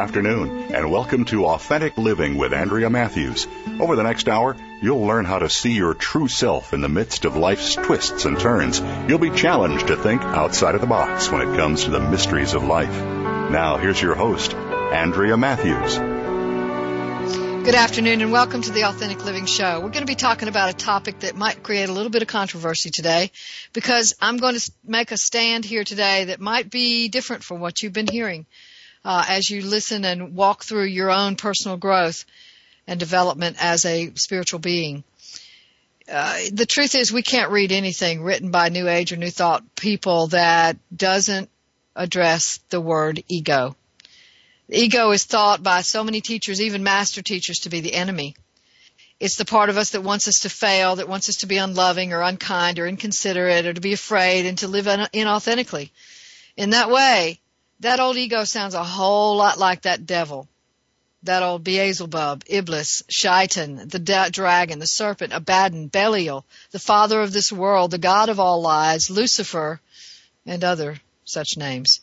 Afternoon, and welcome to Authentic Living with Andrea Matthews. Over the next hour, you'll learn how to see your true self in the midst of life's twists and turns. You'll be challenged to think outside of the box when it comes to the mysteries of life. Now, here's your host, Andrea Matthews. Good afternoon and welcome to the Authentic Living Show. We're going to be talking about a topic that might create a little bit of controversy today because I'm going to make a stand here today that might be different from what you've been hearing uh, as you listen and walk through your own personal growth and development as a spiritual being. Uh, the truth is we can't read anything written by New Age or New Thought people that doesn't address the word ego. ego is thought by so many teachers, even master teachers, to be the enemy. It's the part of us that wants us to fail, that wants us to be unloving or unkind or inconsiderate or to be afraid and to live inauthentically. In that way, that old ego sounds a whole lot like that devil. That old Beelzebub, Iblis, Shaitan, the da- dragon, the serpent, Abaddon, Belial, the father of this world, the god of all lies, Lucifer, and other such names.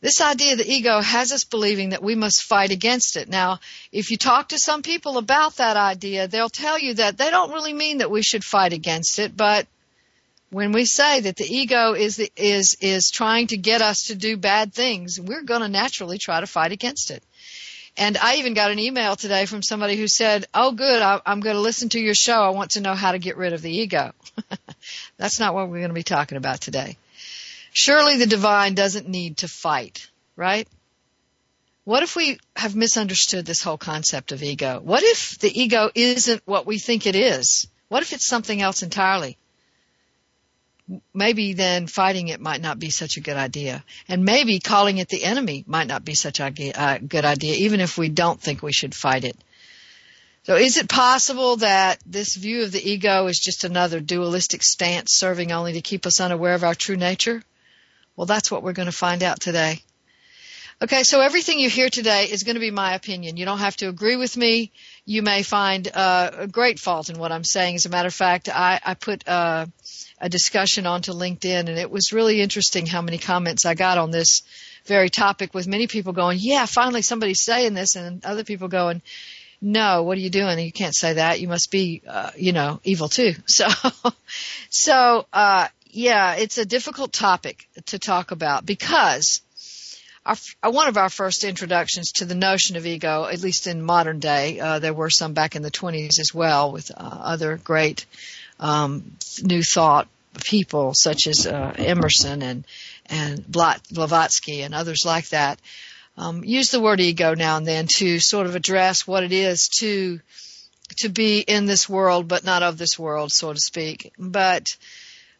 This idea of the ego has us believing that we must fight against it. Now, if you talk to some people about that idea, they'll tell you that they don't really mean that we should fight against it, but when we say that the ego is the, is is trying to get us to do bad things, we're going to naturally try to fight against it. And I even got an email today from somebody who said, "Oh, good, I, I'm going to listen to your show. I want to know how to get rid of the ego." That's not what we're going to be talking about today. Surely the divine doesn't need to fight, right? What if we have misunderstood this whole concept of ego? What if the ego isn't what we think it is? What if it's something else entirely? Maybe then fighting it might not be such a good idea. And maybe calling it the enemy might not be such a good idea, even if we don't think we should fight it. So is it possible that this view of the ego is just another dualistic stance serving only to keep us unaware of our true nature? Well, that's what we're going to find out today. Okay, so everything you hear today is going to be my opinion. You don't have to agree with me. You may find uh, a great fault in what I'm saying. As a matter of fact, I, I put uh, a discussion onto LinkedIn, and it was really interesting how many comments I got on this very topic. With many people going, "Yeah, finally somebody's saying this," and other people going, "No, what are you doing? You can't say that. You must be, uh, you know, evil too." So, so uh, yeah, it's a difficult topic to talk about because. Our, uh, one of our first introductions to the notion of ego, at least in modern day, uh, there were some back in the 20s as well with uh, other great um, New Thought people such as uh, Emerson and and Blavatsky and others like that um, use the word ego now and then to sort of address what it is to to be in this world but not of this world, so to speak. But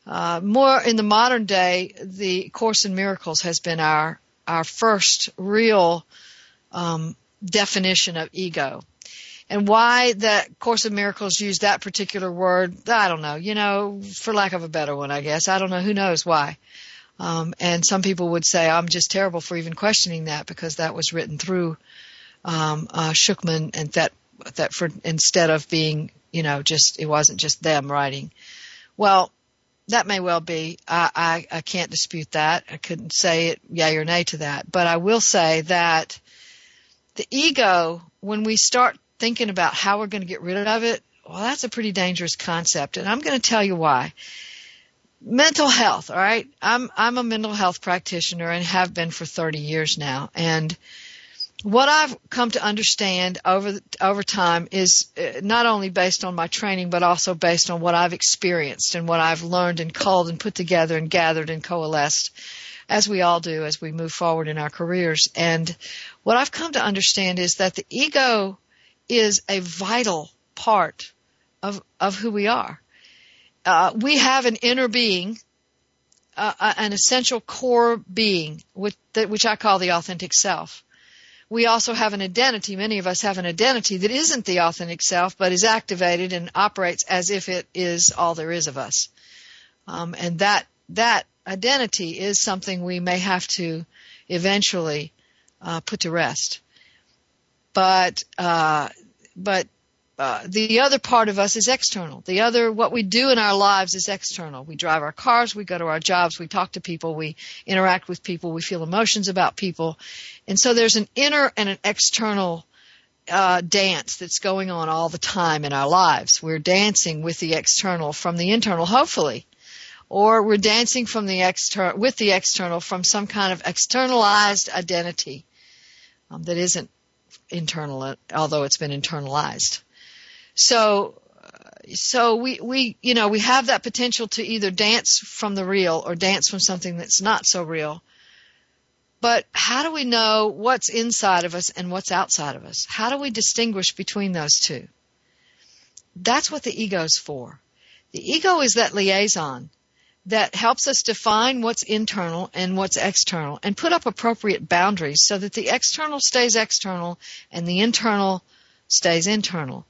uh, more in the modern day, the Course in Miracles has been our our first real um, definition of ego. And why that Course of Miracles used that particular word, I don't know. You know, for lack of a better one, I guess. I don't know. Who knows why? Um, and some people would say I'm just terrible for even questioning that because that was written through um, uh, and that that for instead of being you know just it wasn't just them writing. Well, that may well be. I, I I can't dispute that. I couldn't say it yay or nay to that, but I will say that the ego when we start thinking about how we're going to get rid of it, well, that's a pretty dangerous concept. And I'm going to tell you why. Mental health, all right? I'm, I'm a mental health practitioner and have been for 30 years now. And what I've come to understand over, over time is uh, not only based on my training, but also based on what I've experienced and what I've learned and culled and put together and gathered and coalesced as we all do as we move forward in our careers. And what I've come to understand is that the ego is a vital part of, of who we are. Uh, we have an inner being, uh, uh an essential core being, which, which I call the authentic self. We also have an identity. Many of us have an identity that isn't the authentic self, but is activated and operates as if it is all there is of us. Um, and that that identity is something we may have to eventually uh, put to rest. But uh, but uh, the other part of us is external. The other, what we do in our lives is external. We drive our cars, we go to our jobs, we talk to people, we interact with people, we feel emotions about people. And so there's an inner and an external uh, dance that's going on all the time in our lives. We're dancing with the external from the internal, hopefully or we're dancing from the external with the external from some kind of externalized identity um, that isn't internal, although it's been internalized. So, so we we you know we have that potential to either dance from the real or dance from something that's not so real. But how do we know what's inside of us and what's outside of us? How do we distinguish between those two? That's what the ego's for. The ego is that liaison that helps us define what's internal and what's external and put up appropriate boundaries so that the external stays external and the internal stays internal.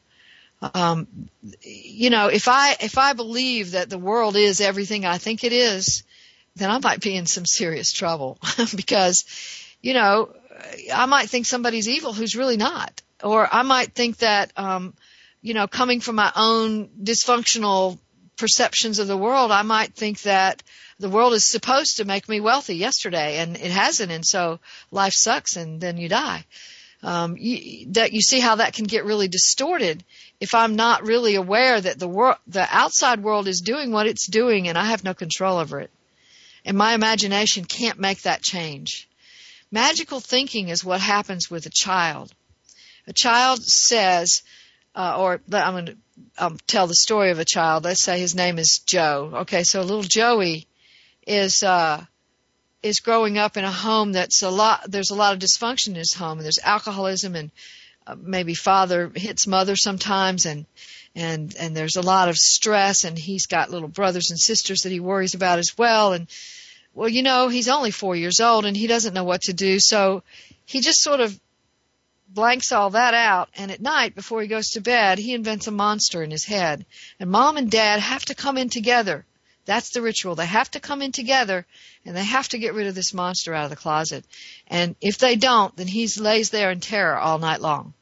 Um, you know, if I if I believe that the world is everything I think it is, then I might be in some serious trouble because, you know, I might think somebody's evil who's really not, or I might think that, um, you know, coming from my own dysfunctional perceptions of the world, I might think that the world is supposed to make me wealthy yesterday, and it hasn't, and so life sucks, and then you die. Um, you, that you see how that can get really distorted if I'm not really aware that the world, the outside world is doing what it's doing, and I have no control over it, and my imagination can't make that change. Magical thinking is what happens with a child. A child says, uh, or I'm going to um, tell the story of a child. Let's say his name is Joe. Okay, so little Joey is uh, is growing up in a home that's a lot. There's a lot of dysfunction in his home, and there's alcoholism, and uh, maybe father hits mother sometimes, and and and there's a lot of stress, and he's got little brothers and sisters that he worries about as well, and well, you know, he's only four years old, and he doesn't know what to do, so he just sort of blanks all that out, and at night, before he goes to bed, he invents a monster in his head. And mom and dad have to come in together. That's the ritual. They have to come in together, and they have to get rid of this monster out of the closet. And if they don't, then he lays there in terror all night long.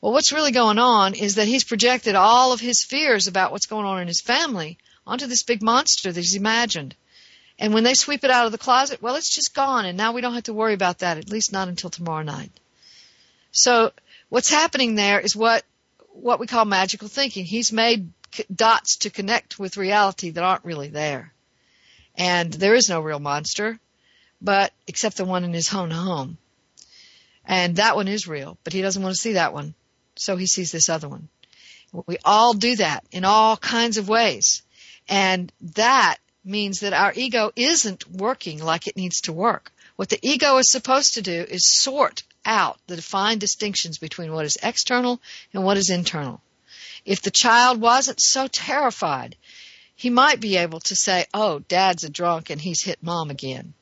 Well, what's really going on is that he's projected all of his fears about what's going on in his family onto this big monster that he's imagined. And when they sweep it out of the closet, well, it's just gone, and now we don't have to worry about that, at least not until tomorrow night. So what's happening there is what what we call magical thinking. He's made dots to connect with reality that aren't really there. And there is no real monster, but except the one in his own home. And that one is real, but he doesn't want to see that one. So he sees this other one. We all do that in all kinds of ways. And that means that our ego isn't working like it needs to work. What the ego is supposed to do is sort out the defined distinctions between what is external and what is internal. If the child wasn't so terrified, he might be able to say, oh, dad's a drunk and he's hit mom again.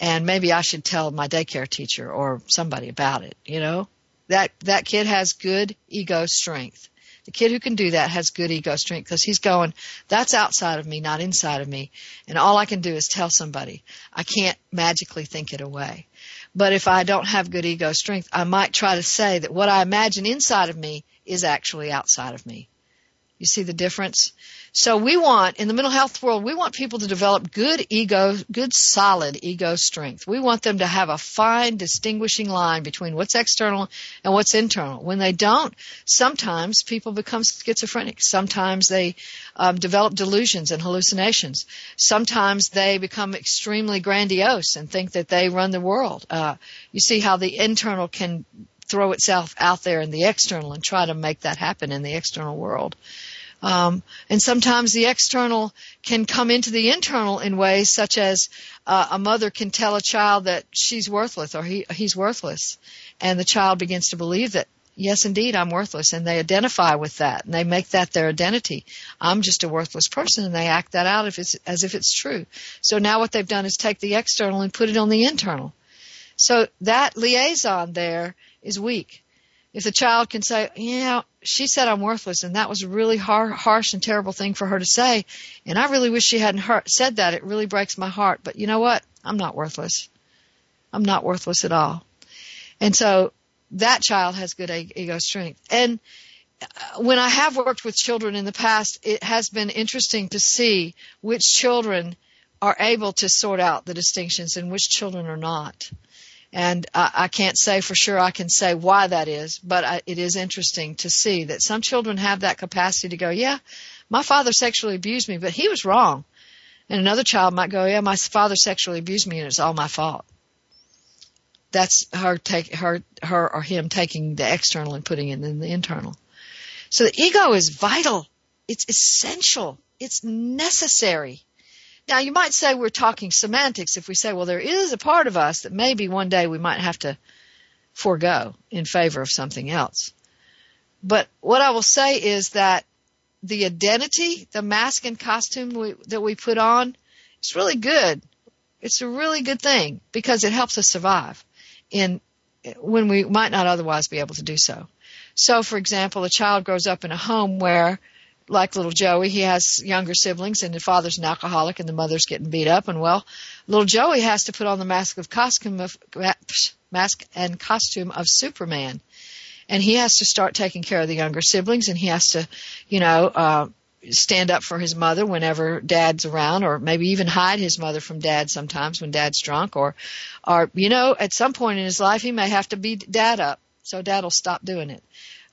And maybe I should tell my daycare teacher or somebody about it, you know? That, that kid has good ego strength. The kid who can do that has good ego strength because he's going, that's outside of me, not inside of me. And all I can do is tell somebody. I can't magically think it away. But if I don't have good ego strength, I might try to say that what I imagine inside of me is actually outside of me. You see the difference? So we want, in the mental health world, we want people to develop good ego, good solid ego strength. We want them to have a fine distinguishing line between what's external and what's internal. When they don't, sometimes people become schizophrenic. Sometimes they um, develop delusions and hallucinations. Sometimes they become extremely grandiose and think that they run the world. Uh, you see how the internal can throw itself out there in the external and try to make that happen in the external world. Um, and sometimes the external can come into the internal in ways such as uh, a mother can tell a child that she's worthless or he, he's worthless, and the child begins to believe that yes, indeed, I'm worthless, and they identify with that, and they make that their identity. I'm just a worthless person, and they act that out if it's, as if it's true. So now what they've done is take the external and put it on the internal. So that liaison there is weak. If the child can say, yeah, she said I'm worthless, and that was a really har- harsh and terrible thing for her to say, and I really wish she hadn't said that. It really breaks my heart. But you know what? I'm not worthless. I'm not worthless at all. And so that child has good ego strength. And uh, when I have worked with children in the past, it has been interesting to see which children are able to sort out the distinctions and which children are not. And I, I can't say for sure I can say why that is, but I, it is interesting to see that some children have that capacity to go, yeah, my father sexually abused me, but he was wrong. And another child might go, yeah, my father sexually abused me and it's all my fault that's her take her her or him taking the external and putting it in the internal. So the ego is vital. It's essential. It's necessary. Now you might say we're talking semantics if we say, well, there is a part of us that maybe one day we might have to forego in favor of something else. But what I will say is that the identity, the mask and costume we, that we put on, it's really good. It's a really good thing because it helps us survive in when we might not otherwise be able to do so. So, for example, a child grows up in a home where, like little Joey, he has younger siblings and the father's an alcoholic and the mother's getting beat up. And well, little Joey has to put on the mask of costume of mask and costume of Superman, and he has to start taking care of the younger siblings, and he has to, you know, uh, stand up for his mother whenever dad's around or maybe even hide his mother from dad sometimes when dad's drunk or or you know at some point in his life he may have to beat dad up. So dad'll stop doing it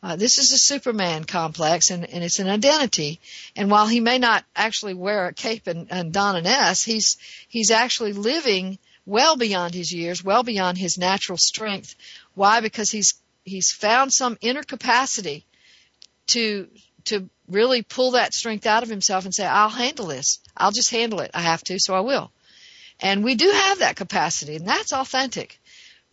uh, this is a superman complex and, and it's an identity and while he may not actually wear a cape and, and don an s he's he's actually living well beyond his years well beyond his natural strength why because he's he's found some inner capacity to to really pull that strength out of himself and say, I'll handle this. I'll just handle it. I have to, so I will. And we do have that capacity, and that's authentic.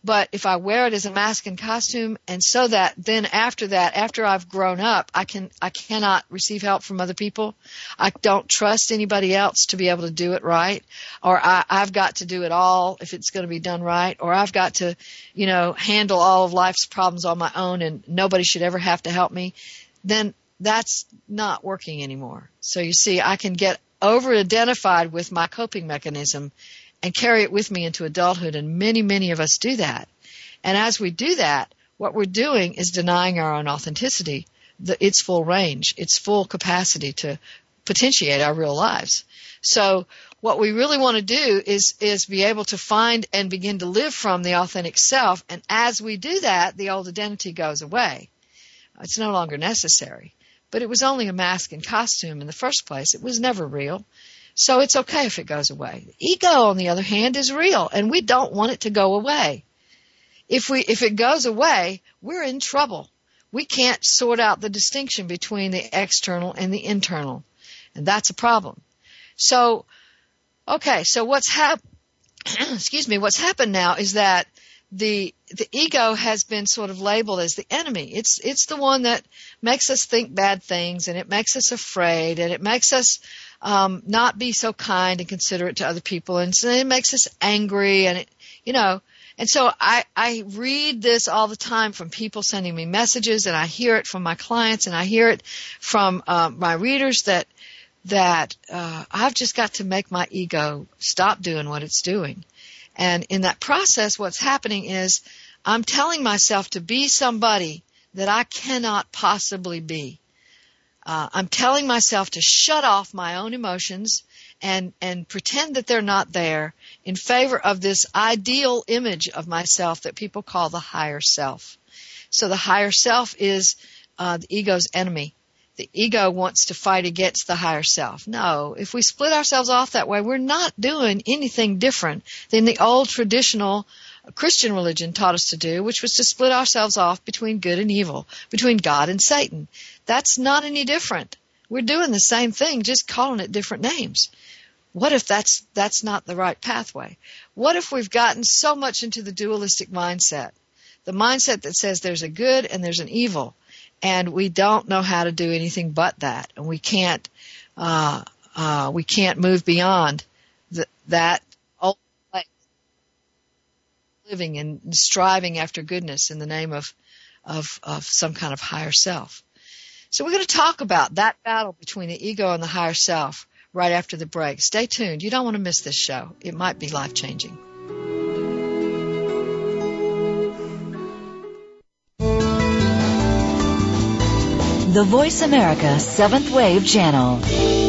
But if I wear it as a mask and costume, and so that then after that, after I've grown up, I can, I cannot receive help from other people. I don't trust anybody else to be able to do it right, or I, I've got to do it all if it's going to be done right, or I've got to, you know, handle all of life's problems on my own, and nobody should ever have to help me. Then that's not working anymore. So you see, I can get over identified with my coping mechanism and carry it with me into adulthood, and many, many of us do that. And as we do that, what we're doing is denying our own authenticity, the, its full range, its full capacity to potentiate our real lives. So what we really want to do is is be able to find and begin to live from the authentic self and as we do that the old identity goes away it's no longer necessary but it was only a mask and costume in the first place. It was never real. So it's okay if it goes away. Ego, on the other hand, is real, and we don't want it to go away. If we, if it goes away, we're in trouble. We can't sort out the distinction between the external and the internal. And that's a problem. So, okay, so what's hap, excuse me, what's happened now is that the the ego has been sort of labeled as the enemy. It's it's the one that makes us think bad things and it makes us afraid and it makes us um, not be so kind and considerate to other people and so it makes us angry and it you know and so I I read this all the time from people sending me messages and I hear it from my clients and I hear it from uh, my readers that that uh, I've just got to make my ego stop doing what it's doing and in that process, what's happening is I'm telling myself to be somebody that I cannot possibly be. Uh, I'm telling myself to shut off my own emotions and and pretend that they're not there in favor of this ideal image of myself that people call the higher self. So the higher self is uh, the ego's enemy the ego wants to fight against the higher self. No, if we split ourselves off that way, we're not doing anything different than the old traditional Christian religion taught us to do, which was to split ourselves off between good and evil, between God and Satan. That's not any different. We're doing the same thing, just calling it different names. What if that's, that's not the right pathway? What if we've gotten so much into the dualistic mindset? The mindset that says there's a good and there's an evil, and we don't know how to do anything but that, and we can't, uh, uh, we can't move beyond the, that living and striving after goodness in the name of, of, of some kind of higher self. So we're going to talk about that battle between the ego and the higher self right after the break. Stay tuned. You don't want to miss this show. It might be life changing. The Voice America Seventh Wave Channel.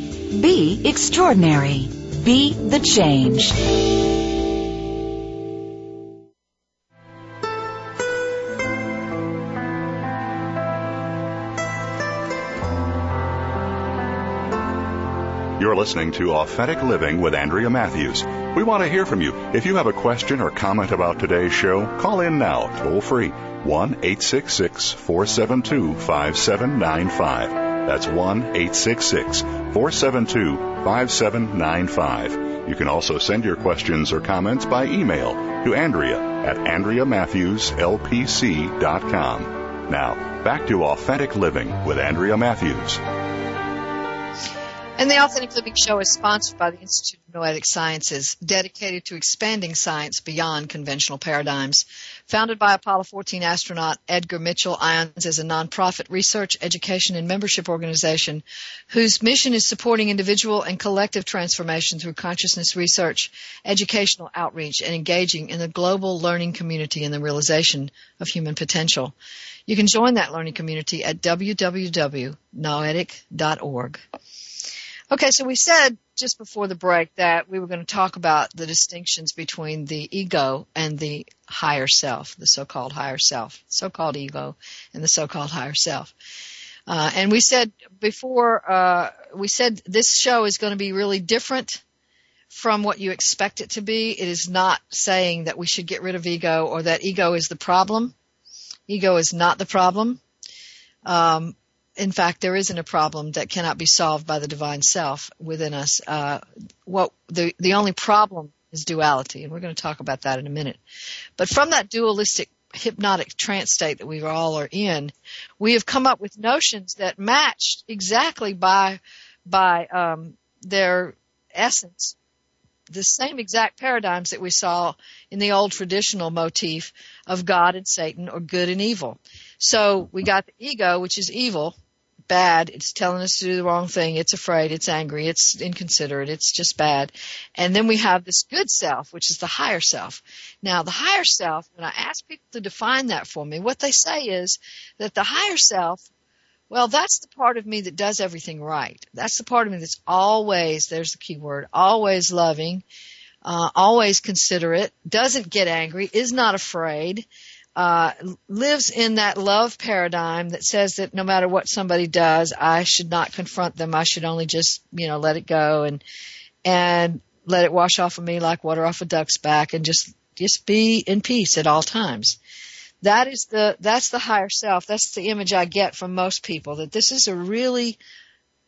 Be extraordinary. Be the change. You're listening to Authentic Living with Andrea Matthews. We want to hear from you. If you have a question or comment about today's show, call in now, toll free, 1 866 472 5795. That's 1 866 472 5795. You can also send your questions or comments by email to Andrea at AndreaMatthewsLPC.com. Now, back to Authentic Living with Andrea Matthews. And the Authentic Living Show is sponsored by the Institute of Noetic Sciences, dedicated to expanding science beyond conventional paradigms. Founded by Apollo 14 astronaut Edgar Mitchell, IONS is a nonprofit research, education, and membership organization whose mission is supporting individual and collective transformation through consciousness research, educational outreach, and engaging in the global learning community and the realization of human potential. You can join that learning community at www.noetic.org. Okay, so we said just before the break that we were going to talk about the distinctions between the ego and the higher self, the so-called higher self, so-called ego and the so-called higher self. Uh, and we said before, uh, we said this show is going to be really different from what you expect it to be. It is not saying that we should get rid of ego or that ego is the problem. Ego is not the problem. Um, in fact, there isn't a problem that cannot be solved by the divine self within us. Uh, what the the only problem is duality, and we're going to talk about that in a minute. But from that dualistic hypnotic trance state that we all are in, we have come up with notions that match exactly by by um, their essence the same exact paradigms that we saw in the old traditional motif of God and Satan or good and evil. So we got the ego, which is evil, bad. It's telling us to do the wrong thing. It's afraid. It's angry. It's inconsiderate. It's just bad. And then we have this good self, which is the higher self. Now, the higher self, when I ask people to define that for me, what they say is that the higher self well, that's the part of me that does everything right. That's the part of me that's always, there's the key word, always loving, uh, always considerate, doesn't get angry, is not afraid, uh, lives in that love paradigm that says that no matter what somebody does, I should not confront them. I should only just, you know, let it go and, and let it wash off of me like water off a duck's back and just, just be in peace at all times. That is the, that's the higher self. That's the image I get from most people that this is a really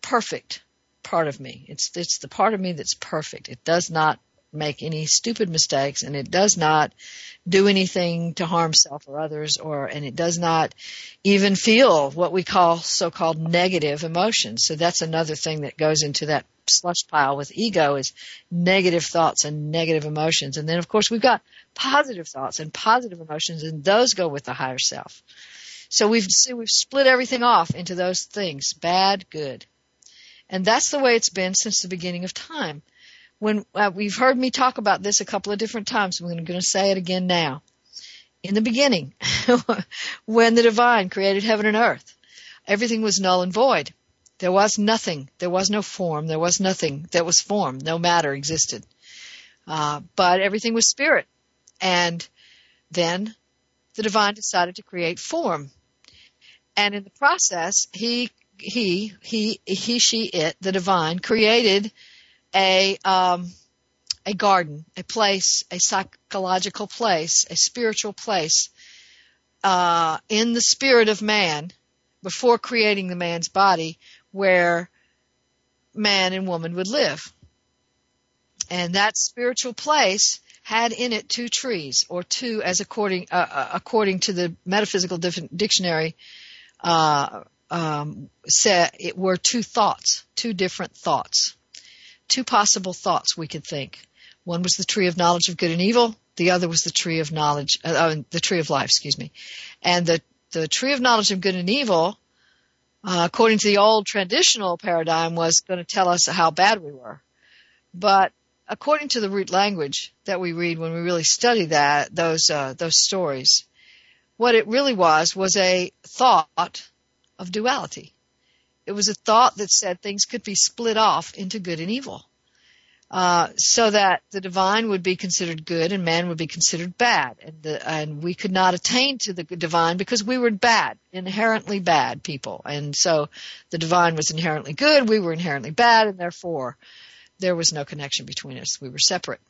perfect part of me. It's, it's the part of me that's perfect. It does not make any stupid mistakes and it does not do anything to harm self or others or and it does not even feel what we call so-called negative emotions. So that's another thing that goes into that slush pile with ego is negative thoughts and negative emotions. And then of course we've got positive thoughts and positive emotions and those go with the higher self. So we've we've split everything off into those things, bad, good. And that's the way it's been since the beginning of time. When uh, we've heard me talk about this a couple of different times, I'm going to say it again now. In the beginning, when the divine created heaven and earth, everything was null and void. There was nothing. There was no form. There was nothing that was form. No matter existed. Uh, but everything was spirit. And then the divine decided to create form. And in the process, he, he, he, he, she, it, the divine created a, um, a garden, a place, a psychological place, a spiritual place, uh, in the spirit of man before creating the man's body where man and woman would live. And that spiritual place had in it two trees, or two, as according uh, uh according to the metaphysical dictionary, uh, um, said it were two thoughts, two different thoughts, two possible thoughts we could think. One was the tree of knowledge of good and evil. The other was the tree of knowledge, uh, uh, the tree of life, excuse me. And the the tree of knowledge of good and evil, uh, according to the old traditional paradigm, was going to tell us how bad we were. But according to the root language that we read when we really study that those uh, those stories, what it really was was a thought of duality. It was a thought that said things could be split off into good and evil. Uh, so that the divine would be considered good and man would be considered bad, and, the, and we could not attain to the divine because we were bad, inherently bad people, and so the divine was inherently good, we were inherently bad, and therefore there was no connection between us. We were separate.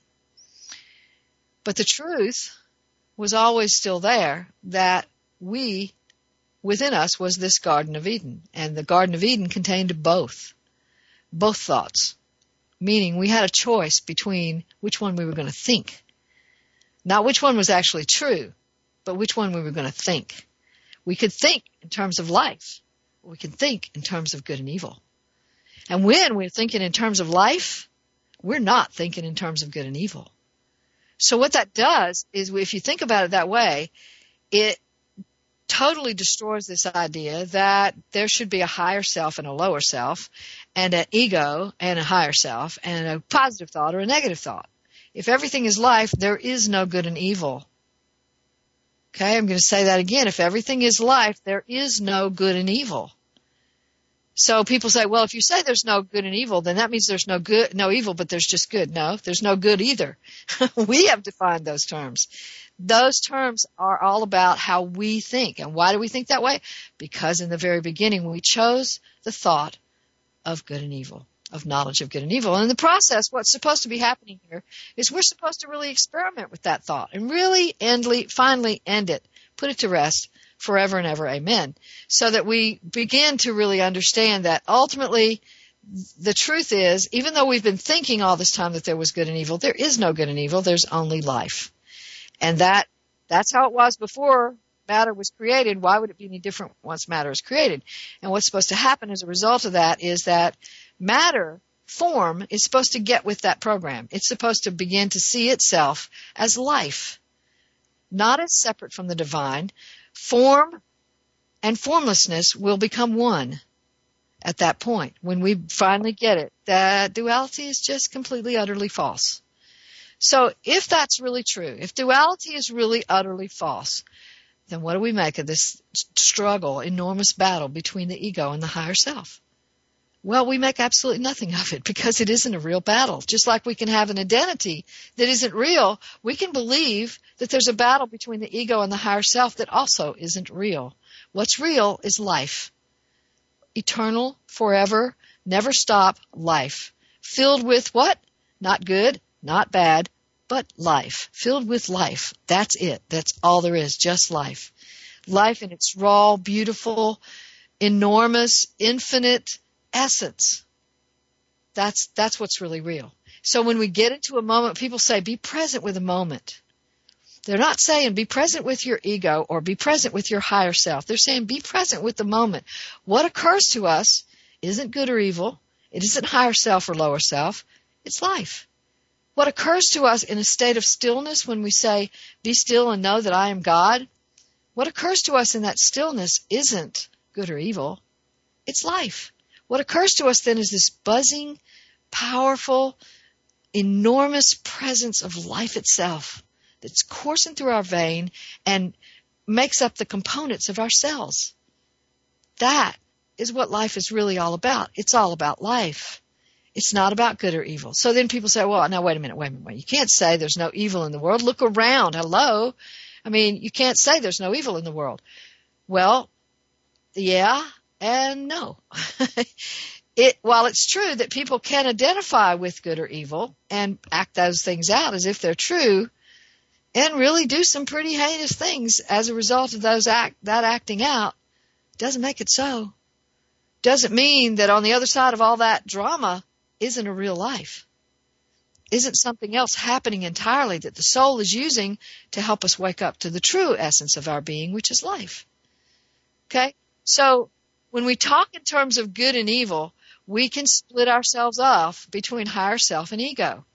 But the truth was always still there that we, within us, was this Garden of Eden. And the Garden of Eden contained both. Both thoughts. Meaning we had a choice between which one we were going to think. Not which one was actually true, but which one we were going to think. We could think in terms of life. We can think in terms of good and evil. And when we're thinking in terms of life, we're not thinking in terms of good and evil. So what that does is if you think about it that way, it totally destroys this idea that there should be a higher self and a lower self and an ego and a higher self and a positive thought or a negative thought. If everything is life, there is no good and evil. Okay, I'm going to say that again. If everything is life, there is no good and evil. So people say, well, if you say there's no good and evil, then that means there's no good, no evil, but there's just good. No, there's no good either. we have defined those terms. Those terms are all about how we think. And why do we think that way? Because in the very beginning we chose the thought of good and evil, of knowledge of good and evil. And in the process, what's supposed to be happening here is we're supposed to really experiment with that thought and really endly, finally end it, put it to rest, forever and ever. Amen. So that we begin to really understand that ultimately the truth is, even though we've been thinking all this time that there was good and evil, there is no good and evil. There's only life. And that, that's how it was before matter was created. Why would it be any different once matter is created? And what's supposed to happen as a result of that is that matter form is supposed to get with that program. It's supposed to begin to see itself as life, not as separate from the divine, Form and formlessness will become one at that point when we finally get it that duality is just completely utterly false. So if that's really true, if duality is really utterly false, then what do we make of this struggle, enormous battle between the ego and the higher self? Well, we make absolutely nothing of it because it isn't a real battle. Just like we can have an identity that isn't real, we can believe that there's a battle between the ego and the higher self that also isn't real. What's real is life. Eternal, forever, never stop life. Filled with what? Not good, not bad, but life. Filled with life. That's it. That's all there is. Just life. Life in its raw, beautiful, enormous, infinite, essence. That's, that's what's really real. So when we get into a moment, people say, be present with a moment. They're not saying be present with your ego or be present with your higher self. They're saying be present with the moment. What occurs to us isn't good or evil. It isn't higher self or lower self. It's life. What occurs to us in a state of stillness when we say, be still and know that I am God, what occurs to us in that stillness isn't good or evil. It's life. What occurs to us then is this buzzing, powerful, enormous presence of life itself that's coursing through our vein and makes up the components of our cells. That is what life is really all about. It's all about life. It's not about good or evil. So then people say, well, now wait a minute, wait a minute, wait. You can't say there's no evil in the world. Look around. Hello. I mean, you can't say there's no evil in the world. Well, yeah and no. it, while it's true that people can identify with good or evil and act those things out as if they're true, and really do some pretty heinous things as a result of those act, that acting out, doesn't make it so. Doesn't mean that on the other side of all that drama isn't a real life. Isn't something else happening entirely that the soul is using to help us wake up to the true essence of our being, which is life. Okay? So, when we talk in terms of good and evil, we can split ourselves off between higher self and ego.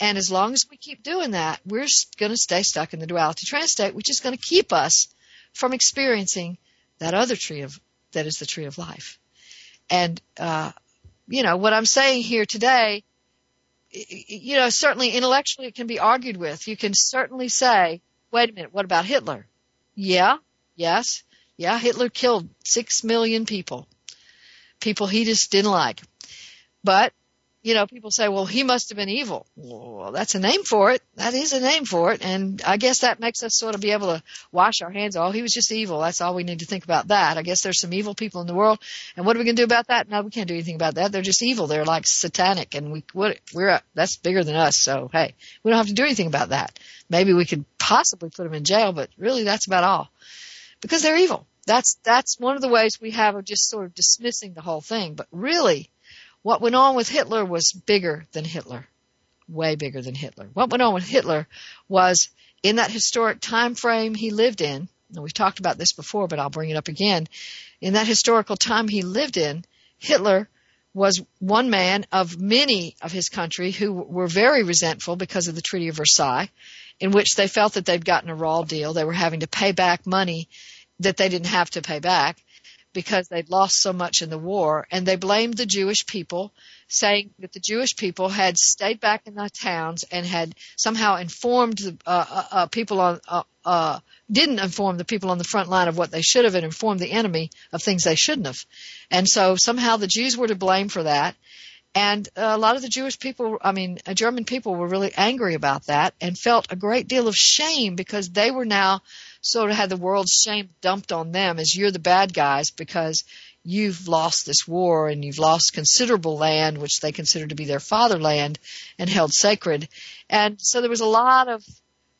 And as long as we keep doing that, we're going to stay stuck in the duality trance state, which is going to keep us from experiencing that other tree of that is the tree of life. And uh, you know what I'm saying here today. You know, certainly intellectually it can be argued with. You can certainly say, "Wait a minute, what about Hitler?" Yeah, yes, yeah, Hitler killed six million people, people he just didn't like. But you know, people say, well, he must have been evil. Well, that's a name for it. That is a name for it. And I guess that makes us sort of be able to wash our hands. Oh, he was just evil. That's all we need to think about that. I guess there's some evil people in the world. And what are we going to do about that? No, we can't do anything about that. They're just evil. They're like satanic and we, what, we're, that's bigger than us. So, hey, we don't have to do anything about that. Maybe we could possibly put them in jail, but really that's about all because they're evil. That's, that's one of the ways we have of just sort of dismissing the whole thing. But really, what went on with Hitler was bigger than Hitler. Way bigger than Hitler. What went on with Hitler was in that historic time frame he lived in, and we've talked about this before, but I'll bring it up again. In that historical time he lived in, Hitler was one man of many of his country who were very resentful because of the Treaty of Versailles, in which they felt that they'd gotten a raw deal. They were having to pay back money that they didn't have to pay back because they'd lost so much in the war, and they blamed the Jewish people, saying that the Jewish people had stayed back in the towns and had somehow informed the uh, uh, uh, people on uh, uh, didn't inform the people on the front line of what they should have, and informed the enemy of things they shouldn't have, and so somehow the Jews were to blame for that. And a lot of the Jewish people, I mean, uh, German people were really angry about that and felt a great deal of shame because they were now sort of had the world's shame dumped on them as you're the bad guys because you've lost this war and you've lost considerable land which they considered to be their fatherland and held sacred. And so there was a lot of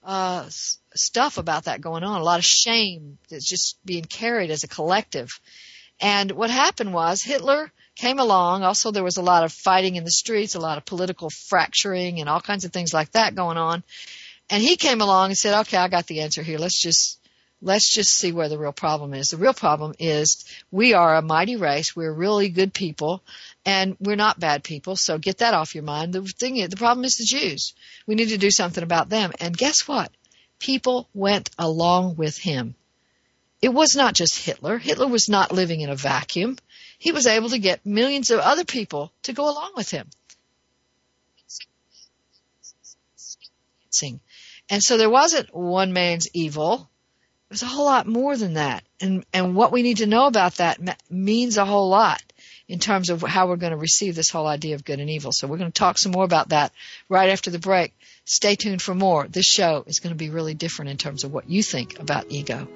uh, stuff about that going on, a lot of shame that's just being carried as a collective. And what happened was Hitler came along. Also, there was a lot of fighting in the streets, a lot of political fracturing, and all kinds of things like that going on. And he came along and said, okay, I got the answer here. Let's just, let's just see where the real problem is. The real problem is we are a mighty race. We're really good people and we're not bad people. So get that off your mind. The thing is, the problem is the Jews. We need to do something about them. And guess what? People went along with him. It was not just Hitler. Hitler was not living in a vacuum. He was able to get millions of other people to go along with him. And so there wasn't one man's evil. It was a whole lot more than that. And, and what we need to know about that means a whole lot in terms of how we're going to receive this whole idea of good and evil. So we're going to talk some more about that right after the break. Stay tuned for more. This show is going to be really different in terms of what you think about ego.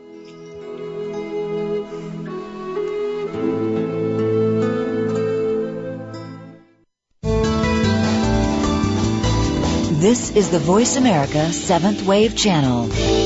Is the Voice America Seventh Wave Channel.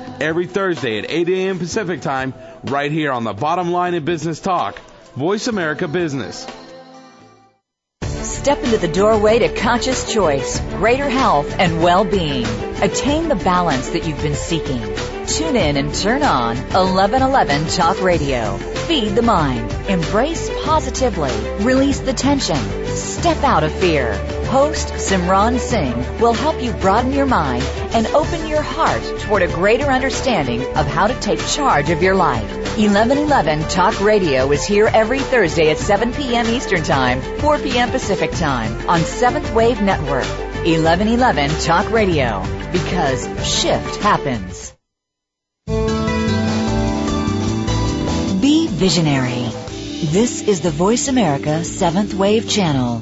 Every Thursday at 8 a.m. Pacific Time, right here on the bottom line in business talk Voice America Business. Step into the doorway to conscious choice, greater health, and well-being. Attain the balance that you've been seeking. Tune in and turn on 1111 Talk Radio. Feed the mind. Embrace positively. Release the tension. Step out of fear. Host Simran Singh will help you broaden your mind and open your heart toward a greater understanding of how to take charge of your life. 1111 Talk Radio is here every Thursday at 7 p.m. Eastern Time, 4 p.m. Pacific Time on Seventh Wave Network. 1111 Talk Radio because shift happens. Be visionary. This is the Voice America Seventh Wave Channel.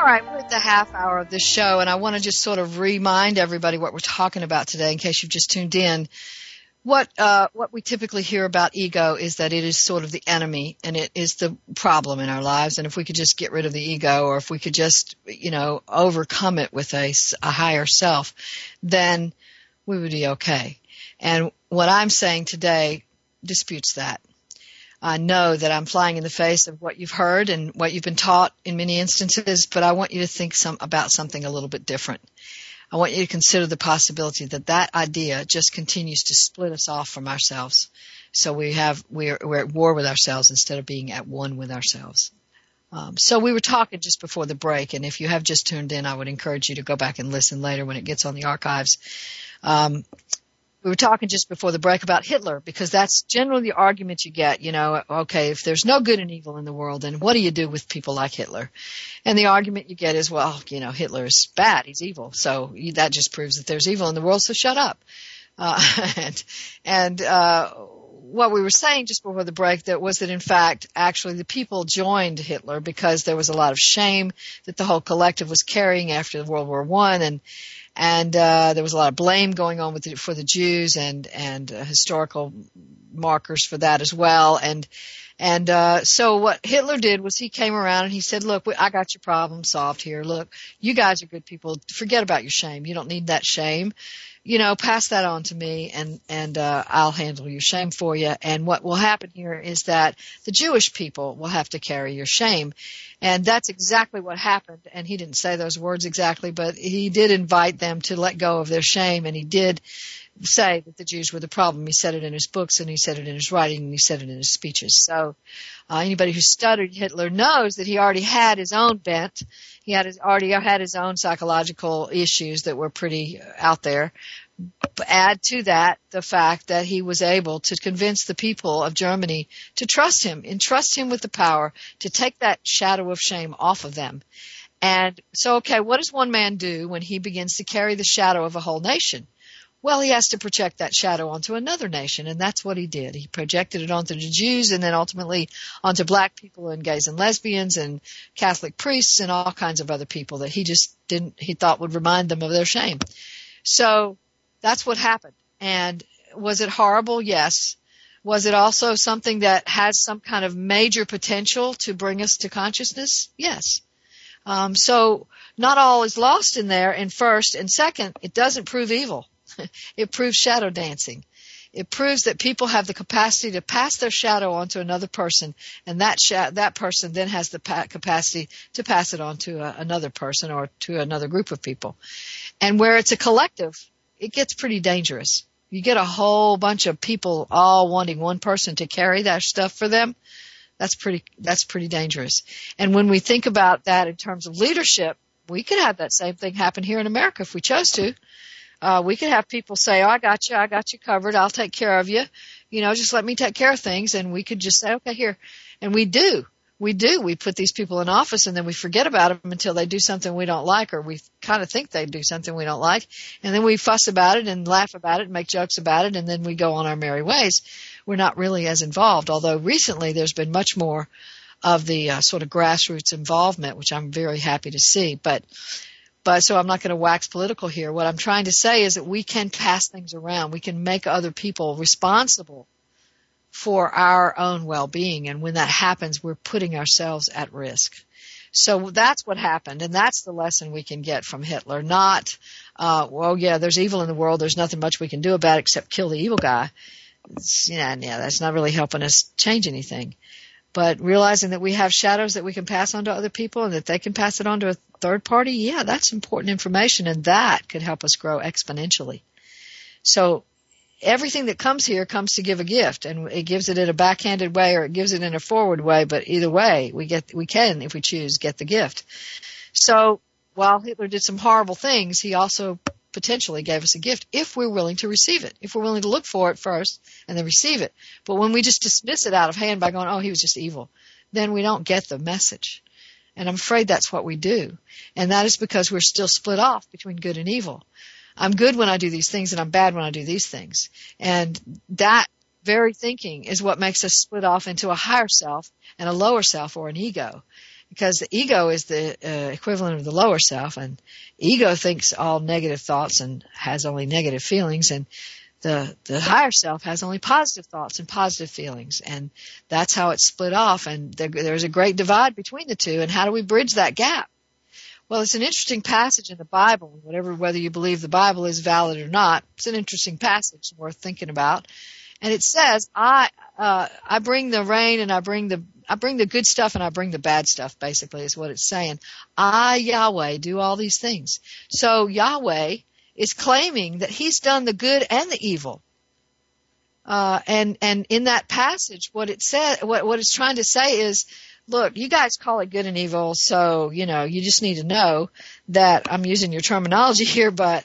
All right, we're at the half hour of this show, and I want to just sort of remind everybody what we're talking about today in case you've just tuned in. What uh, what we typically hear about ego is that it is sort of the enemy and it is the problem in our lives. And if we could just get rid of the ego, or if we could just you know overcome it with a, a higher self, then we would be okay. And what I'm saying today disputes that. I know that I'm flying in the face of what you've heard and what you've been taught in many instances, but I want you to think some, about something a little bit different. I want you to consider the possibility that that idea just continues to split us off from ourselves. So we have, we're, we're at war with ourselves instead of being at one with ourselves. Um, so we were talking just before the break, and if you have just tuned in, I would encourage you to go back and listen later when it gets on the archives. Um, we were talking just before the break about Hitler because that's generally the argument you get, you know, okay, if there's no good and evil in the world, then what do you do with people like Hitler? And the argument you get is, well, you know, Hitler's bad, he's evil. So that just proves that there's evil in the world, so shut up. Uh, and, and, uh, what we were saying just before the break that was that in fact actually the people joined Hitler because there was a lot of shame that the whole collective was carrying after World War One and and uh, there was a lot of blame going on with the, for the Jews and and uh, historical markers for that as well. And and uh, so what Hitler did was he came around and he said, "Look, I got your problem solved here. Look, you guys are good people. Forget about your shame. You don't need that shame you know, pass that on to me and, and, uh, I'll handle your shame for you. And what will happen here is that the Jewish people will have to carry your shame. And that's exactly what happened. And he didn't say those words exactly, but he did invite them to let go of their shame and he did say that the Jews were the problem. He said it in his books and he said it in his writing and he said it in his speeches. So, uh, anybody who studied Hitler knows that he already had his own bent he had his, already had his own psychological issues that were pretty out there. Add to that the fact that he was able to convince the people of Germany to trust him, entrust him with the power to take that shadow of shame off of them. And so, okay, what does one man do when he begins to carry the shadow of a whole nation? Well, he has to project that shadow onto another nation, and that's what he did. He projected it onto the Jews and then ultimately onto black people and gays and lesbians and Catholic priests and all kinds of other people that he just didn't, he thought would remind them of their shame. So that's what happened. And was it horrible? Yes. Was it also something that has some kind of major potential to bring us to consciousness? Yes. Um, so not all is lost in there. And first and second, it doesn't prove evil. It proves shadow dancing. It proves that people have the capacity to pass their shadow on to another person, and that that person then has the pa- capacity to pass it on to a, another person or to another group of people. And where it's a collective, it gets pretty dangerous. You get a whole bunch of people all wanting one person to carry that stuff for them. That's pretty, that's pretty dangerous. And when we think about that in terms of leadership, we could have that same thing happen here in America if we chose to. Uh, we could have people say, "Oh, I got you. I got you covered. I'll take care of you." You know, just let me take care of things, and we could just say, "Okay, here," and we do. We do. We put these people in office, and then we forget about them until they do something we don't like, or we kind of think they do something we don't like, and then we fuss about it and laugh about it and make jokes about it, and then we go on our merry ways. We're not really as involved. Although recently there's been much more of the uh, sort of grassroots involvement, which I'm very happy to see. But but so I'm not going to wax political here. What I'm trying to say is that we can pass things around. We can make other people responsible for our own well-being. And when that happens, we're putting ourselves at risk. So that's what happened, and that's the lesson we can get from Hitler. Not, uh, well, yeah, there's evil in the world. There's nothing much we can do about it except kill the evil guy. It's, yeah, yeah, that's not really helping us change anything. But realizing that we have shadows that we can pass on to other people and that they can pass it on to a third party, yeah, that's important information and that could help us grow exponentially. So everything that comes here comes to give a gift and it gives it in a backhanded way or it gives it in a forward way, but either way, we get, we can, if we choose, get the gift. So while Hitler did some horrible things, he also potentially gave us a gift if we're willing to receive it, if we're willing to look for it first and then receive it. But when we just dismiss it out of hand by going, oh, he was just evil, then we don't get the message. And I'm afraid that's what we do. And that is because we're still split off between good and evil. I'm good when I do these things and I'm bad when I do these things. And that very thinking is what makes us split off into a higher self and a lower self or an ego because the ego is the uh, equivalent of the lower self and ego thinks all negative thoughts and has only negative feelings and the the higher self has only positive thoughts and positive feelings and that's how it's split off and there, there's a great divide between the two and how do we bridge that gap? Well it's an interesting passage in the bible whatever whether you believe the bible is valid or not it's an interesting passage worth thinking about and it says i uh i bring the rain and i bring the I bring the good stuff and I bring the bad stuff, basically, is what it's saying. I, Yahweh, do all these things. So Yahweh is claiming that he's done the good and the evil. Uh, and, and in that passage, what it said, what, what it's trying to say is, look, you guys call it good and evil, so, you know, you just need to know that I'm using your terminology here, but,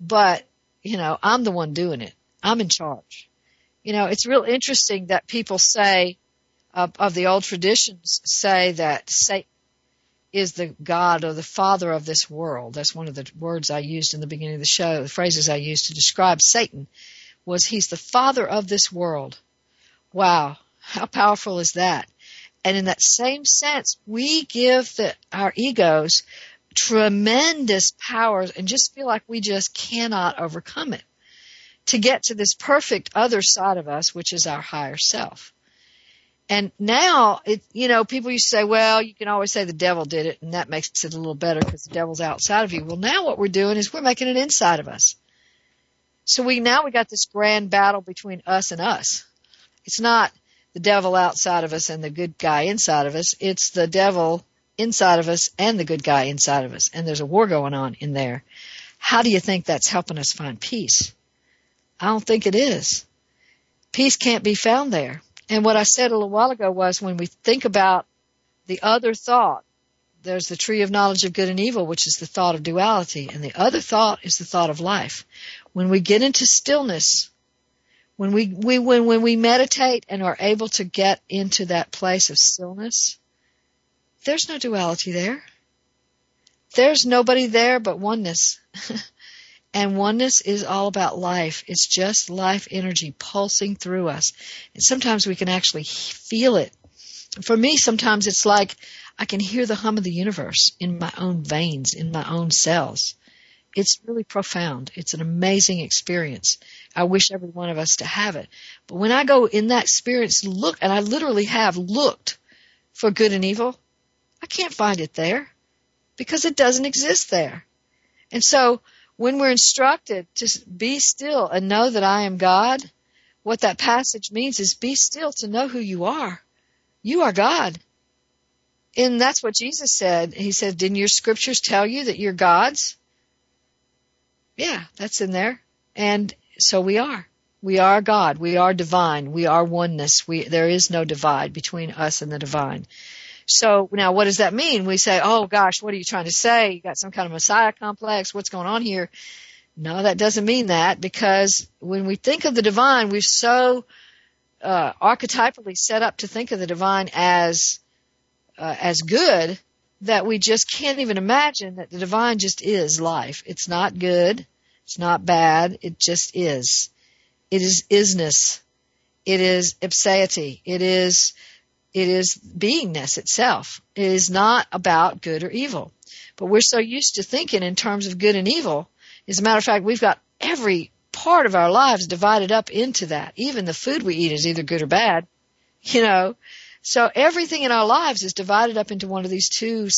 but, you know, I'm the one doing it. I'm in charge. You know, it's real interesting that people say, of, of the old traditions say that Satan is the God or the father of this world. That's one of the words I used in the beginning of the show, the phrases I used to describe Satan was he's the father of this world. Wow. How powerful is that? And in that same sense, we give the, our egos tremendous powers and just feel like we just cannot overcome it to get to this perfect other side of us, which is our higher self. And now, it, you know, people used to say, well, you can always say the devil did it, and that makes it a little better because the devil's outside of you. Well, now what we're doing is we're making it inside of us. So we now we got this grand battle between us and us. It's not the devil outside of us and the good guy inside of us. It's the devil inside of us and the good guy inside of us. And there's a war going on in there. How do you think that's helping us find peace? I don't think it is. Peace can't be found there. And what I said a little while ago was when we think about the other thought, there's the tree of knowledge of good and evil, which is the thought of duality, and the other thought is the thought of life. When we get into stillness, when we, we when when we meditate and are able to get into that place of stillness, there's no duality there. There's nobody there but oneness. And oneness is all about life. It's just life energy pulsing through us. And sometimes we can actually feel it. For me, sometimes it's like I can hear the hum of the universe in my own veins, in my own cells. It's really profound. It's an amazing experience. I wish every one of us to have it. But when I go in that experience, look, and I literally have looked for good and evil, I can't find it there because it doesn't exist there. And so when we're instructed to be still and know that I am God, what that passage means is be still to know who you are. You are God. And that's what Jesus said. He said, Didn't your scriptures tell you that you're God's? Yeah, that's in there. And so we are. We are God. We are divine. We are oneness. We, there is no divide between us and the divine. So now what does that mean? We say, oh gosh, what are you trying to say? You got some kind of messiah complex. What's going on here? No, that doesn't mean that because when we think of the divine, we're so uh, archetypally set up to think of the divine as uh, as good that we just can't even imagine that the divine just is life. It's not good. It's not bad. It just is. It is isness. It is ipseity. It is it is beingness itself. It is not about good or evil. But we're so used to thinking in terms of good and evil. As a matter of fact, we've got every part of our lives divided up into that. Even the food we eat is either good or bad. You know, so everything in our lives is divided up into one of these two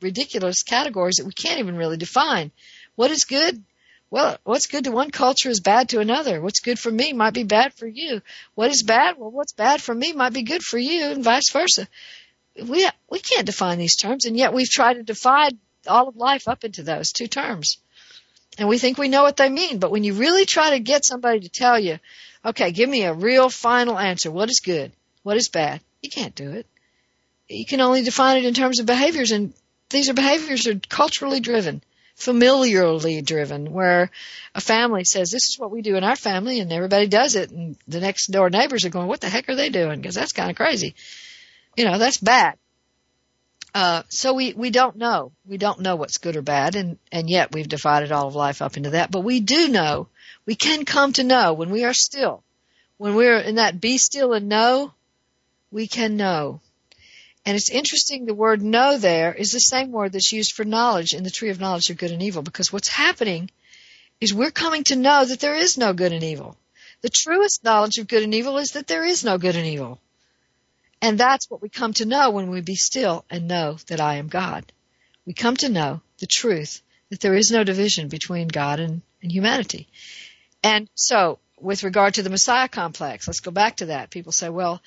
ridiculous categories that we can't even really define. What is good? Well, what's good to one culture is bad to another. What's good for me might be bad for you. What is bad? Well, what's bad for me might be good for you and vice versa. We, we can't define these terms and yet we've tried to divide all of life up into those two terms. And we think we know what they mean, but when you really try to get somebody to tell you, okay, give me a real final answer. What is good? What is bad? You can't do it. You can only define it in terms of behaviors and these are behaviors are culturally driven familiarly driven, where a family says, this is what we do in our family, and everybody does it, and the next door neighbors are going, what the heck are they doing? Because that's kind of crazy. You know, that's bad. Uh, so we, we don't know. We don't know what's good or bad, and, and yet we've divided all of life up into that. But we do know, we can come to know when we are still. When we're in that be still and know, we can know. And it's interesting the word know there is the same word that's used for knowledge in the tree of knowledge of good and evil because what's happening is we're coming to know that there is no good and evil. The truest knowledge of good and evil is that there is no good and evil. And that's what we come to know when we be still and know that I am God. We come to know the truth that there is no division between God and, and humanity. And so, with regard to the Messiah complex, let's go back to that. People say, well,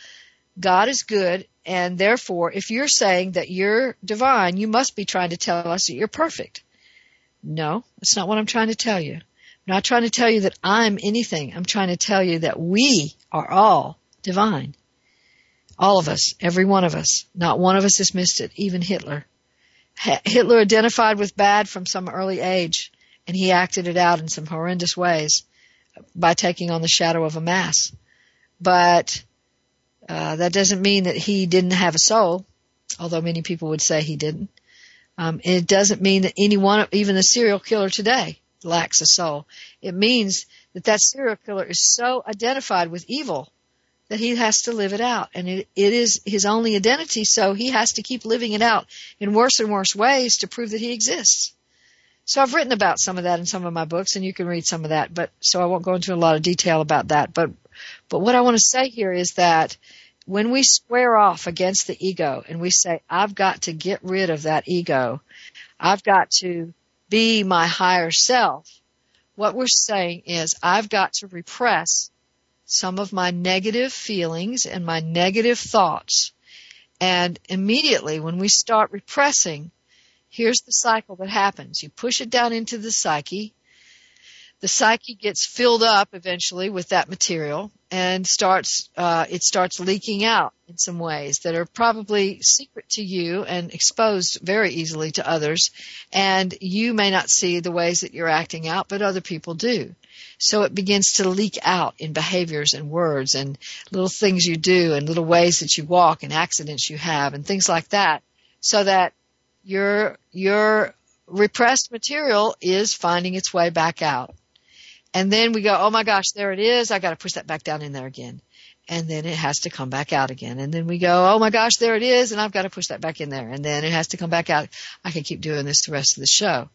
God is good, and therefore, if you're saying that you're divine, you must be trying to tell us that you're perfect. No, that's not what I'm trying to tell you. I'm not trying to tell you that I'm anything. I'm trying to tell you that we are all divine. All of us, every one of us. Not one of us has missed it, even Hitler. Hitler identified with bad from some early age, and he acted it out in some horrendous ways by taking on the shadow of a mass. But uh, that doesn't mean that he didn't have a soul, although many people would say he didn't. Um, it doesn't mean that anyone, even the serial killer today, lacks a soul. It means that that serial killer is so identified with evil that he has to live it out, and it, it is his only identity. So he has to keep living it out in worse and worse ways to prove that he exists. So I've written about some of that in some of my books, and you can read some of that. But so I won't go into a lot of detail about that. But but what I want to say here is that when we square off against the ego and we say, I've got to get rid of that ego, I've got to be my higher self, what we're saying is I've got to repress some of my negative feelings and my negative thoughts. And immediately when we start repressing, here's the cycle that happens. You push it down into the psyche, the psyche gets filled up eventually with that material and starts uh, it starts leaking out in some ways that are probably secret to you and exposed very easily to others and you may not see the ways that you're acting out but other people do so it begins to leak out in behaviors and words and little things you do and little ways that you walk and accidents you have and things like that so that your your repressed material is finding its way back out. And then we go, oh my gosh, there it is. I got to push that back down in there again. And then it has to come back out again. And then we go, oh my gosh, there it is. And I've got to push that back in there. And then it has to come back out. I can keep doing this the rest of the show.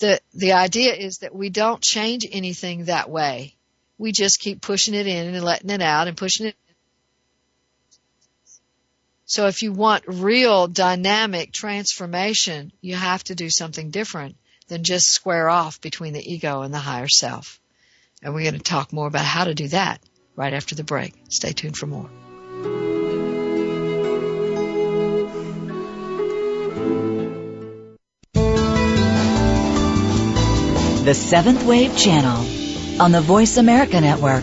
The, the idea is that we don't change anything that way. We just keep pushing it in and letting it out and pushing it so if you want real dynamic transformation, you have to do something different than just square off between the ego and the higher self. And we're going to talk more about how to do that right after the break. Stay tuned for more. The Seventh Wave Channel on the Voice America Network.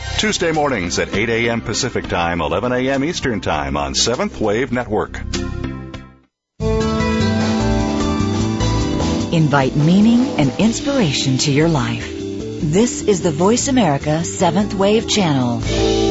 Tuesday mornings at 8 a.m. Pacific Time, 11 a.m. Eastern Time on Seventh Wave Network. Invite meaning and inspiration to your life. This is the Voice America Seventh Wave Channel.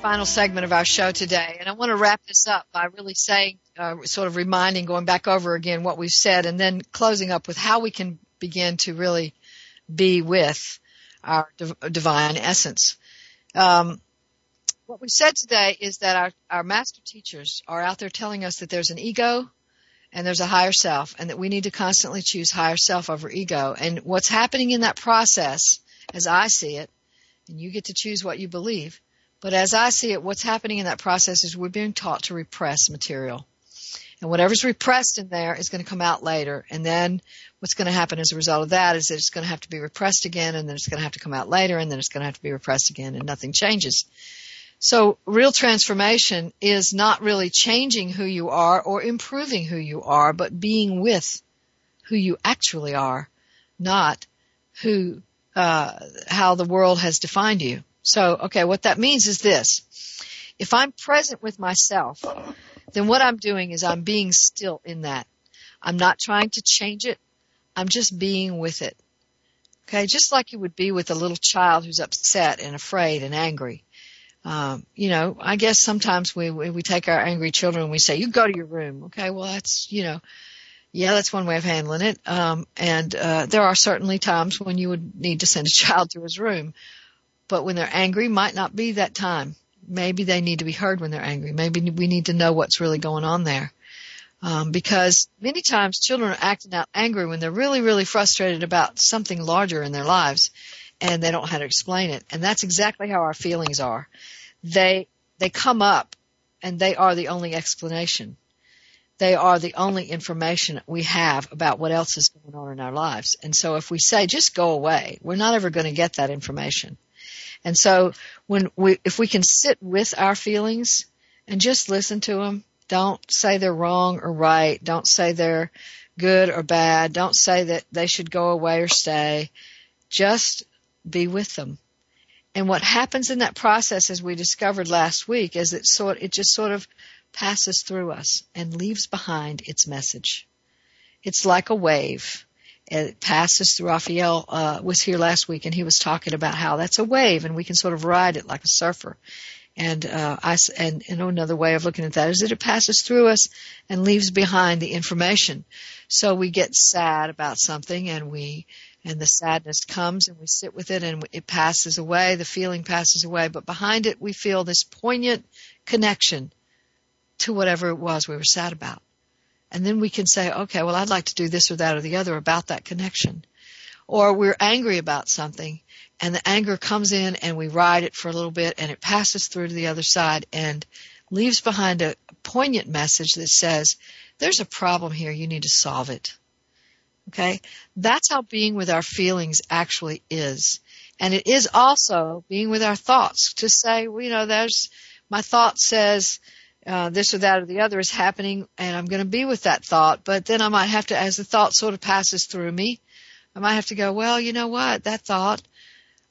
final segment of our show today. And I want to wrap this up by really saying, uh, sort of reminding, going back over again what we've said, and then closing up with how we can begin to really be with our div- divine essence. Um, what we said today is that our, our master teachers are out there telling us that there's an ego and there's a higher self and that we need to constantly choose higher self over ego. And what's happening in that process, as I see it, and you get to choose what you believe, but as I see it, what's happening in that process is we're being taught to repress material. And whatever's repressed in there is going to come out later. And then what's going to happen as a result of that is that it's going to have to be repressed again, and then it's going to have to come out later, and then it's going to have to be repressed again, and nothing changes. So real transformation is not really changing who you are or improving who you are, but being with who you actually are, not who, uh, how the world has defined you. So, okay, what that means is this. If I'm present with myself, then what I'm doing is I'm being still in that. I'm not trying to change it. I'm just being with it. Okay, just like you would be with a little child who's upset and afraid and angry. Um, you know, I guess sometimes we, we we take our angry children and we say, "You go to your room." Okay, well that's you know, yeah, that's one way of handling it. Um, and uh, there are certainly times when you would need to send a child to his room. But when they're angry, might not be that time. Maybe they need to be heard when they're angry. Maybe we need to know what's really going on there. Um, because many times children are acting out angry when they're really, really frustrated about something larger in their lives and they don't know how to explain it. And that's exactly how our feelings are. They, they come up and they are the only explanation. They are the only information we have about what else is going on in our lives. And so if we say, just go away, we're not ever going to get that information. And so when we, if we can sit with our feelings and just listen to them, don't say they're wrong or right. Don't say they're good or bad. Don't say that they should go away or stay. Just be with them. And what happens in that process, as we discovered last week, is it sort, it just sort of passes through us and leaves behind its message. It's like a wave. It passes through. Raphael uh, was here last week, and he was talking about how that's a wave, and we can sort of ride it like a surfer. And uh, I and, and another way of looking at that is that it passes through us and leaves behind the information. So we get sad about something, and we and the sadness comes, and we sit with it, and it passes away. The feeling passes away, but behind it, we feel this poignant connection to whatever it was we were sad about. And then we can say, okay, well, I'd like to do this or that or the other about that connection. Or we're angry about something and the anger comes in and we ride it for a little bit and it passes through to the other side and leaves behind a poignant message that says, there's a problem here, you need to solve it. Okay? That's how being with our feelings actually is. And it is also being with our thoughts to say, well, you know, there's, my thought says, uh, this or that or the other is happening and I'm going to be with that thought, but then I might have to, as the thought sort of passes through me, I might have to go, well, you know what? That thought,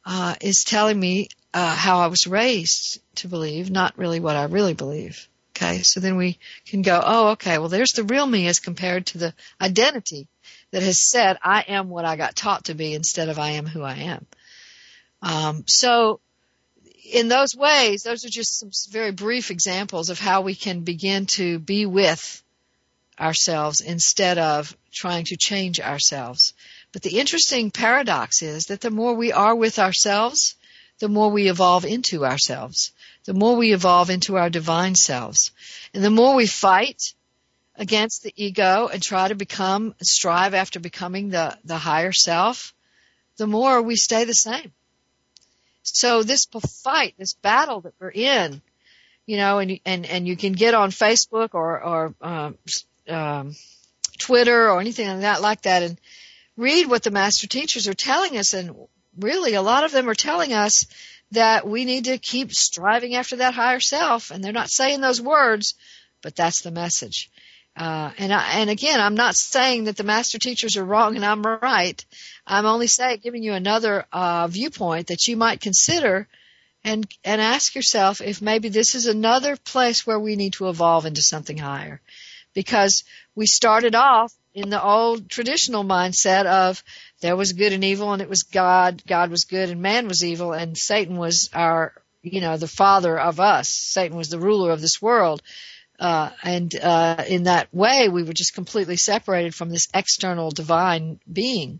uh, is telling me, uh, how I was raised to believe, not really what I really believe. Okay. So then we can go, oh, okay. Well, there's the real me as compared to the identity that has said, I am what I got taught to be instead of I am who I am. Um, so in those ways, those are just some very brief examples of how we can begin to be with ourselves instead of trying to change ourselves. But the interesting paradox is that the more we are with ourselves, the more we evolve into ourselves, the more we evolve into our divine selves. And the more we fight against the ego and try to become, strive after becoming the, the higher self, the more we stay the same. So this fight, this battle that we're in, you know, and and and you can get on Facebook or or um, um, Twitter or anything like that, like that, and read what the master teachers are telling us. And really, a lot of them are telling us that we need to keep striving after that higher self. And they're not saying those words, but that's the message. Uh, and I, and again, I'm not saying that the master teachers are wrong and I'm right. I'm only saying, giving you another uh, viewpoint that you might consider, and and ask yourself if maybe this is another place where we need to evolve into something higher, because we started off in the old traditional mindset of there was good and evil and it was God, God was good and man was evil and Satan was our, you know, the father of us. Satan was the ruler of this world. Uh, and uh, in that way, we were just completely separated from this external divine being.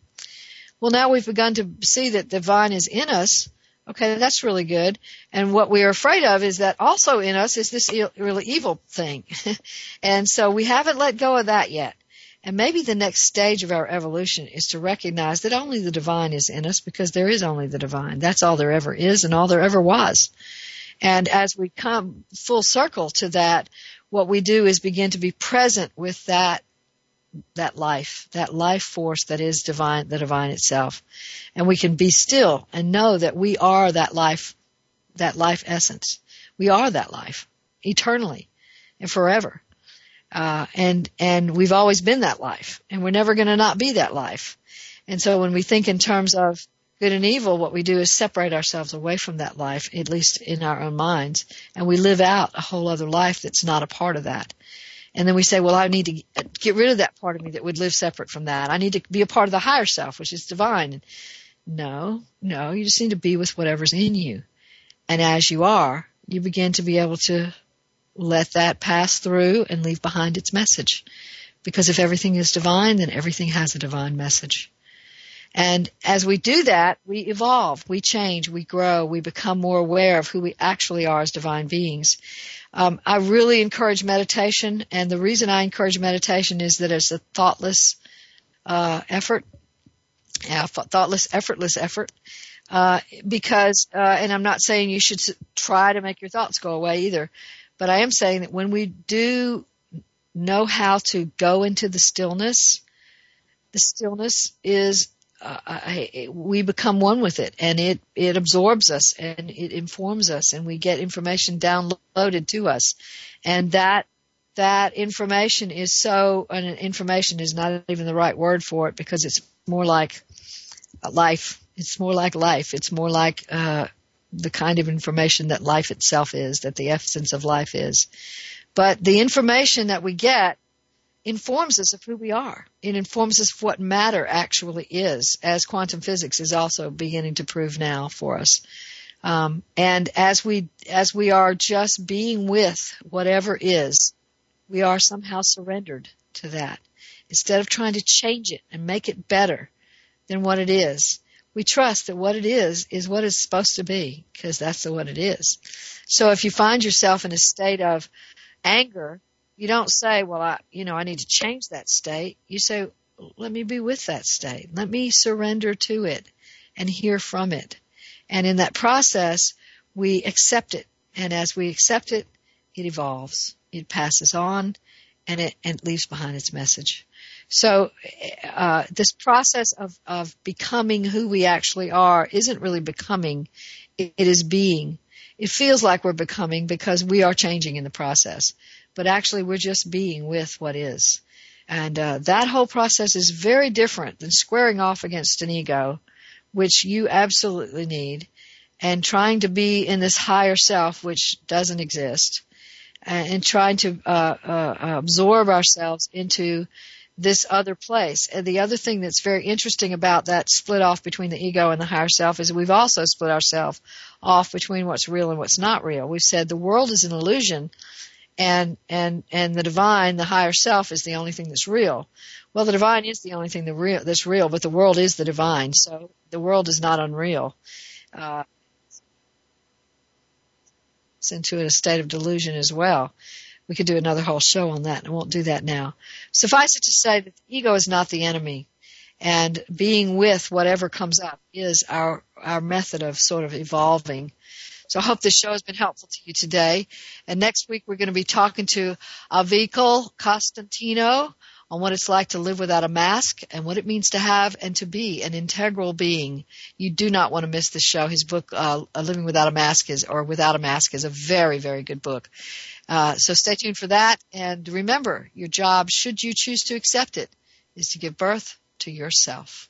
Well, now we've begun to see that divine is in us. Okay, that's really good. And what we are afraid of is that also in us is this really evil thing. and so we haven't let go of that yet. And maybe the next stage of our evolution is to recognize that only the divine is in us because there is only the divine. That's all there ever is and all there ever was. And as we come full circle to that, what we do is begin to be present with that that life, that life force that is divine, the divine itself. And we can be still and know that we are that life, that life essence. We are that life eternally and forever. Uh, and, and we've always been that life and we're never going to not be that life. And so when we think in terms of good and evil, what we do is separate ourselves away from that life, at least in our own minds, and we live out a whole other life that's not a part of that. And then we say, well, I need to get rid of that part of me that would live separate from that. I need to be a part of the higher self, which is divine. No, no, you just need to be with whatever's in you. And as you are, you begin to be able to let that pass through and leave behind its message. Because if everything is divine, then everything has a divine message. And as we do that, we evolve, we change, we grow, we become more aware of who we actually are as divine beings. Um, I really encourage meditation, and the reason I encourage meditation is that it's a thoughtless uh, effort, yeah, thoughtless, effortless effort. Uh, because, uh, and I'm not saying you should try to make your thoughts go away either, but I am saying that when we do know how to go into the stillness, the stillness is uh, I, we become one with it and it, it absorbs us and it informs us and we get information downloaded to us. And that, that information is so, and information is not even the right word for it because it's more like life. It's more like life. It's more like, uh, the kind of information that life itself is, that the essence of life is. But the information that we get informs us of who we are. It informs us of what matter actually is, as quantum physics is also beginning to prove now for us. Um, and as we as we are just being with whatever is, we are somehow surrendered to that. Instead of trying to change it and make it better than what it is, we trust that what it is is what it's supposed to be because that's what it is. So if you find yourself in a state of anger you don't say, well, I, you know, I need to change that state. You say, let me be with that state. Let me surrender to it and hear from it. And in that process, we accept it. And as we accept it, it evolves. It passes on and it, and it leaves behind its message. So, uh, this process of, of becoming who we actually are isn't really becoming. it is being. It feels like we're becoming because we are changing in the process but actually we're just being with what is. And uh, that whole process is very different than squaring off against an ego, which you absolutely need, and trying to be in this higher self, which doesn't exist, and, trying to uh, uh, absorb ourselves into this other place. And the other thing that's very interesting about that split off between the ego and the higher self is we've also split ourselves off between what's real and what's not real. We've said the world is an illusion and and and the divine, the higher self, is the only thing that's real. Well, the divine is the only thing real, that's real, but the world is the divine, so the world is not unreal. Uh, it's into a state of delusion as well. We could do another whole show on that, and I won't do that now. Suffice it to say that the ego is not the enemy, and being with whatever comes up is our our method of sort of evolving so I hope this show has been helpful to you today. And next week we're going to be talking to Avikal Costantino on what it's like to live without a mask and what it means to have and to be an integral being. You do not want to miss this show. His book, uh, Living Without a Mask is, or Without a Mask is a very, very good book. Uh, so stay tuned for that. And remember, your job, should you choose to accept it, is to give birth to yourself.